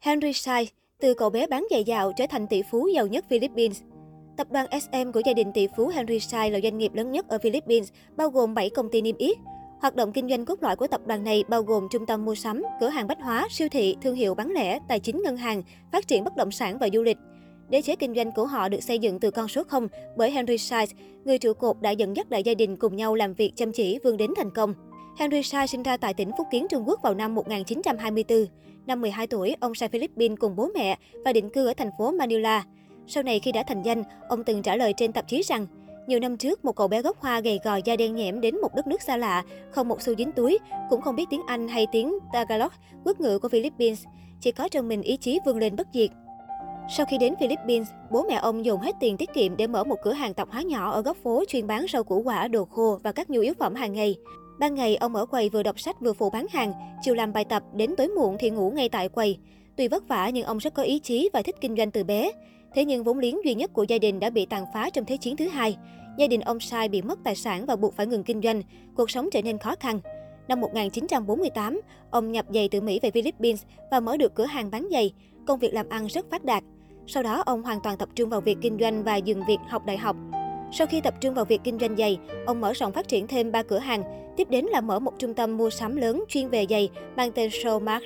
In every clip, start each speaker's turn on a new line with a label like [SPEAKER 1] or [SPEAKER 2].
[SPEAKER 1] Henry Sai, từ cậu bé bán giày dạo trở thành tỷ phú giàu nhất Philippines. Tập đoàn SM của gia đình tỷ phú Henry Sai là doanh nghiệp lớn nhất ở Philippines, bao gồm 7 công ty niêm yết. Hoạt động kinh doanh cốt lõi của tập đoàn này bao gồm trung tâm mua sắm, cửa hàng bách hóa, siêu thị, thương hiệu bán lẻ, tài chính ngân hàng, phát triển bất động sản và du lịch. Đế chế kinh doanh của họ được xây dựng từ con số 0 bởi Henry Sai, người trụ cột đã dẫn dắt đại gia đình cùng nhau làm việc chăm chỉ vươn đến thành công. Henry Sai sinh ra tại tỉnh Phúc Kiến, Trung Quốc vào năm 1924. Năm 12 tuổi, ông sang Philippines cùng bố mẹ và định cư ở thành phố Manila. Sau này khi đã thành danh, ông từng trả lời trên tạp chí rằng nhiều năm trước, một cậu bé gốc hoa gầy gò da đen nhẽm đến một đất nước xa lạ, không một xu dính túi, cũng không biết tiếng Anh hay tiếng Tagalog, quốc ngữ của Philippines. Chỉ có trong mình ý chí vươn lên bất diệt. Sau khi đến Philippines, bố mẹ ông dùng hết tiền tiết kiệm để mở một cửa hàng tạp hóa nhỏ ở góc phố chuyên bán rau củ quả, đồ khô và các nhu yếu phẩm hàng ngày. Ban ngày, ông ở quầy vừa đọc sách vừa phụ bán hàng, chiều làm bài tập, đến tối muộn thì ngủ ngay tại quầy. Tuy vất vả nhưng ông rất có ý chí và thích kinh doanh từ bé. Thế nhưng vốn liếng duy nhất của gia đình đã bị tàn phá trong Thế chiến thứ hai. Gia đình ông Sai bị mất tài sản và buộc phải ngừng kinh doanh, cuộc sống trở nên khó khăn. Năm 1948, ông nhập giày từ Mỹ về Philippines và mở được cửa hàng bán giày. Công việc làm ăn rất phát đạt. Sau đó, ông hoàn toàn tập trung vào việc kinh doanh và dừng việc học đại học. Sau khi tập trung vào việc kinh doanh giày, ông mở rộng phát triển thêm 3 cửa hàng. Tiếp đến là mở một trung tâm mua sắm lớn chuyên về giày mang tên Showmark.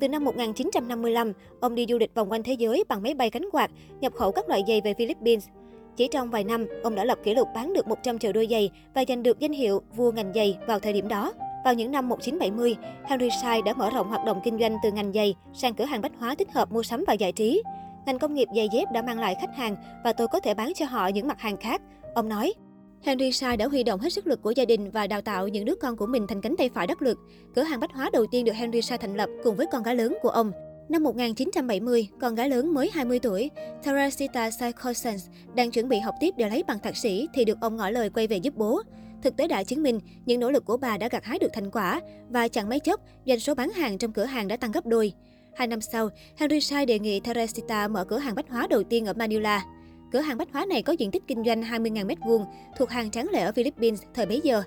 [SPEAKER 1] Từ năm 1955, ông đi du lịch vòng quanh thế giới bằng máy bay cánh quạt, nhập khẩu các loại giày về Philippines. Chỉ trong vài năm, ông đã lập kỷ lục bán được 100 triệu đôi giày và giành được danh hiệu vua ngành giày vào thời điểm đó. Vào những năm 1970, Henry Sai đã mở rộng hoạt động kinh doanh từ ngành giày sang cửa hàng bách hóa tích hợp mua sắm và giải trí. Ngành công nghiệp giày dép đã mang lại khách hàng và tôi có thể bán cho họ những mặt hàng khác. Ông nói, Henry Sai đã huy động hết sức lực của gia đình và đào tạo những đứa con của mình thành cánh tay phải đắc lực. Cửa hàng bách hóa đầu tiên được Henry Sai thành lập cùng với con gái lớn của ông. Năm 1970, con gái lớn mới 20 tuổi, Teresita Saikosens đang chuẩn bị học tiếp để lấy bằng thạc sĩ thì được ông ngỏ lời quay về giúp bố. Thực tế đã chứng minh những nỗ lực của bà đã gặt hái được thành quả và chẳng mấy chốc, doanh số bán hàng trong cửa hàng đã tăng gấp đôi. Hai năm sau, Henry Sai đề nghị Teresita mở cửa hàng bách hóa đầu tiên ở Manila. Cửa hàng bách hóa này có diện tích kinh doanh 20.000 m2, thuộc hàng tráng lệ ở Philippines thời bấy giờ.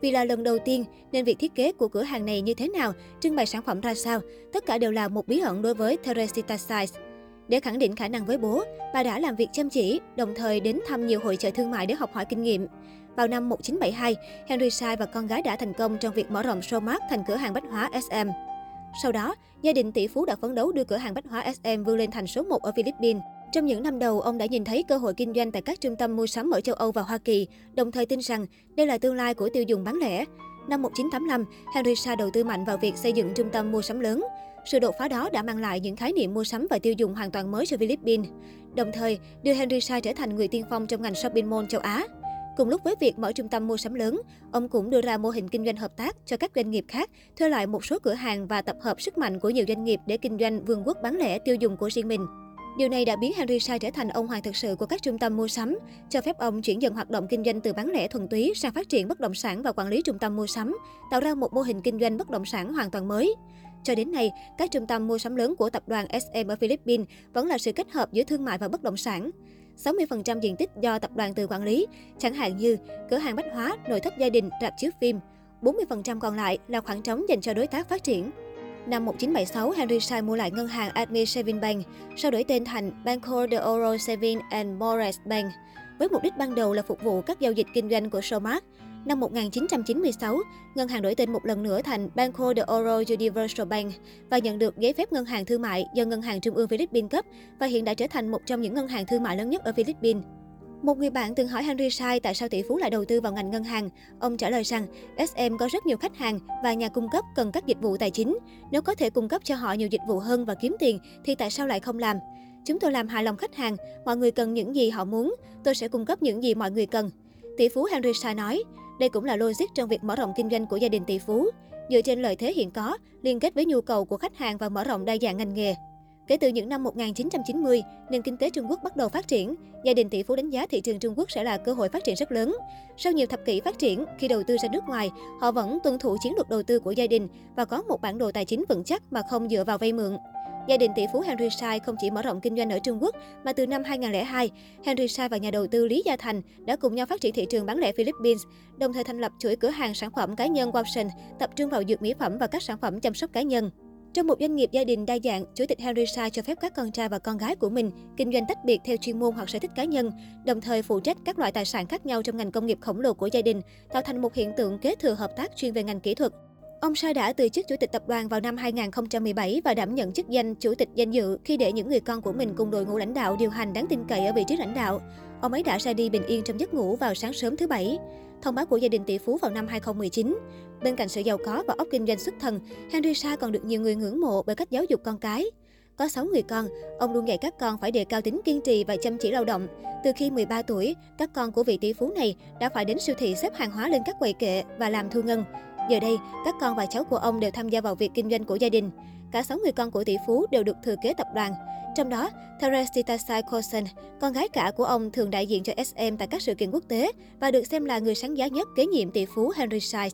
[SPEAKER 1] Vì là lần đầu tiên nên việc thiết kế của cửa hàng này như thế nào, trưng bày sản phẩm ra sao, tất cả đều là một bí ẩn đối với Teresita Size. Để khẳng định khả năng với bố, bà đã làm việc chăm chỉ, đồng thời đến thăm nhiều hội chợ thương mại để học hỏi kinh nghiệm. Vào năm 1972, Henry Sai và con gái đã thành công trong việc mở rộng Showmark thành cửa hàng bách hóa SM. Sau đó, gia đình tỷ phú đã phấn đấu đưa cửa hàng bách hóa SM vươn lên thành số 1 ở Philippines. Trong những năm đầu, ông đã nhìn thấy cơ hội kinh doanh tại các trung tâm mua sắm ở châu Âu và Hoa Kỳ, đồng thời tin rằng đây là tương lai của tiêu dùng bán lẻ. Năm 1985, Henry Sa đầu tư mạnh vào việc xây dựng trung tâm mua sắm lớn. Sự đột phá đó đã mang lại những khái niệm mua sắm và tiêu dùng hoàn toàn mới cho Philippines, đồng thời đưa Henry Sa trở thành người tiên phong trong ngành shopping mall châu Á. Cùng lúc với việc mở trung tâm mua sắm lớn, ông cũng đưa ra mô hình kinh doanh hợp tác cho các doanh nghiệp khác, thuê lại một số cửa hàng và tập hợp sức mạnh của nhiều doanh nghiệp để kinh doanh vương quốc bán lẻ tiêu dùng của riêng mình. Điều này đã biến Henry Sai trở thành ông hoàng thực sự của các trung tâm mua sắm, cho phép ông chuyển dần hoạt động kinh doanh từ bán lẻ thuần túy sang phát triển bất động sản và quản lý trung tâm mua sắm, tạo ra một mô hình kinh doanh bất động sản hoàn toàn mới. Cho đến nay, các trung tâm mua sắm lớn của tập đoàn SM ở Philippines vẫn là sự kết hợp giữa thương mại và bất động sản. 60% diện tích do tập đoàn tự quản lý, chẳng hạn như cửa hàng bách hóa, nội thất gia đình, rạp chiếu phim. 40% còn lại là khoảng trống dành cho đối tác phát triển. Năm 1976, Henry Sai mua lại ngân hàng Admi Saving Bank, sau đổi tên thành Banco de Oro Saving and Mores Bank, với mục đích ban đầu là phục vụ các giao dịch kinh doanh của Showmark. Năm 1996, ngân hàng đổi tên một lần nữa thành Banco de Oro Universal Bank và nhận được giấy phép ngân hàng thương mại do Ngân hàng Trung ương Philippines cấp và hiện đã trở thành một trong những ngân hàng thương mại lớn nhất ở Philippines. Một người bạn từng hỏi Henry Sai tại sao tỷ phú lại đầu tư vào ngành ngân hàng. Ông trả lời rằng SM có rất nhiều khách hàng và nhà cung cấp cần các dịch vụ tài chính. Nếu có thể cung cấp cho họ nhiều dịch vụ hơn và kiếm tiền thì tại sao lại không làm? Chúng tôi làm hài lòng khách hàng, mọi người cần những gì họ muốn, tôi sẽ cung cấp những gì mọi người cần. Tỷ phú Henry Sai nói, đây cũng là logic trong việc mở rộng kinh doanh của gia đình tỷ phú. Dựa trên lợi thế hiện có, liên kết với nhu cầu của khách hàng và mở rộng đa dạng ngành nghề. Kể từ những năm 1990, nền kinh tế Trung Quốc bắt đầu phát triển. Gia đình tỷ phú đánh giá thị trường Trung Quốc sẽ là cơ hội phát triển rất lớn. Sau nhiều thập kỷ phát triển, khi đầu tư ra nước ngoài, họ vẫn tuân thủ chiến lược đầu tư của gia đình và có một bản đồ tài chính vững chắc mà không dựa vào vay mượn. Gia đình tỷ phú Henry Sai không chỉ mở rộng kinh doanh ở Trung Quốc, mà từ năm 2002, Henry Sai và nhà đầu tư Lý Gia Thành đã cùng nhau phát triển thị trường bán lẻ Philippines, đồng thời thành lập chuỗi cửa hàng sản phẩm cá nhân Watson, tập trung vào dược mỹ phẩm và các sản phẩm chăm sóc cá nhân. Trong một doanh nghiệp gia đình đa dạng, Chủ tịch Harry Sai cho phép các con trai và con gái của mình kinh doanh tách biệt theo chuyên môn hoặc sở thích cá nhân, đồng thời phụ trách các loại tài sản khác nhau trong ngành công nghiệp khổng lồ của gia đình, tạo thành một hiện tượng kế thừa hợp tác chuyên về ngành kỹ thuật. Ông Sai đã từ chức chủ tịch tập đoàn vào năm 2017 và đảm nhận chức danh chủ tịch danh dự khi để những người con của mình cùng đội ngũ lãnh đạo điều hành đáng tin cậy ở vị trí lãnh đạo. Ông ấy đã ra đi bình yên trong giấc ngủ vào sáng sớm thứ Bảy. Thông báo của gia đình tỷ phú vào năm 2019. Bên cạnh sự giàu có và óc kinh doanh xuất thần, Henry Sa còn được nhiều người ngưỡng mộ bởi cách giáo dục con cái. Có 6 người con, ông luôn dạy các con phải đề cao tính kiên trì và chăm chỉ lao động. Từ khi 13 tuổi, các con của vị tỷ phú này đã phải đến siêu thị xếp hàng hóa lên các quầy kệ và làm thu ngân. Giờ đây, các con và cháu của ông đều tham gia vào việc kinh doanh của gia đình. Cả 6 người con của tỷ phú đều được thừa kế tập đoàn. Trong đó, Therese Titasai Coulson, con gái cả của ông thường đại diện cho SM tại các sự kiện quốc tế và được xem là người sáng giá nhất kế nhiệm tỷ phú Henry Sai.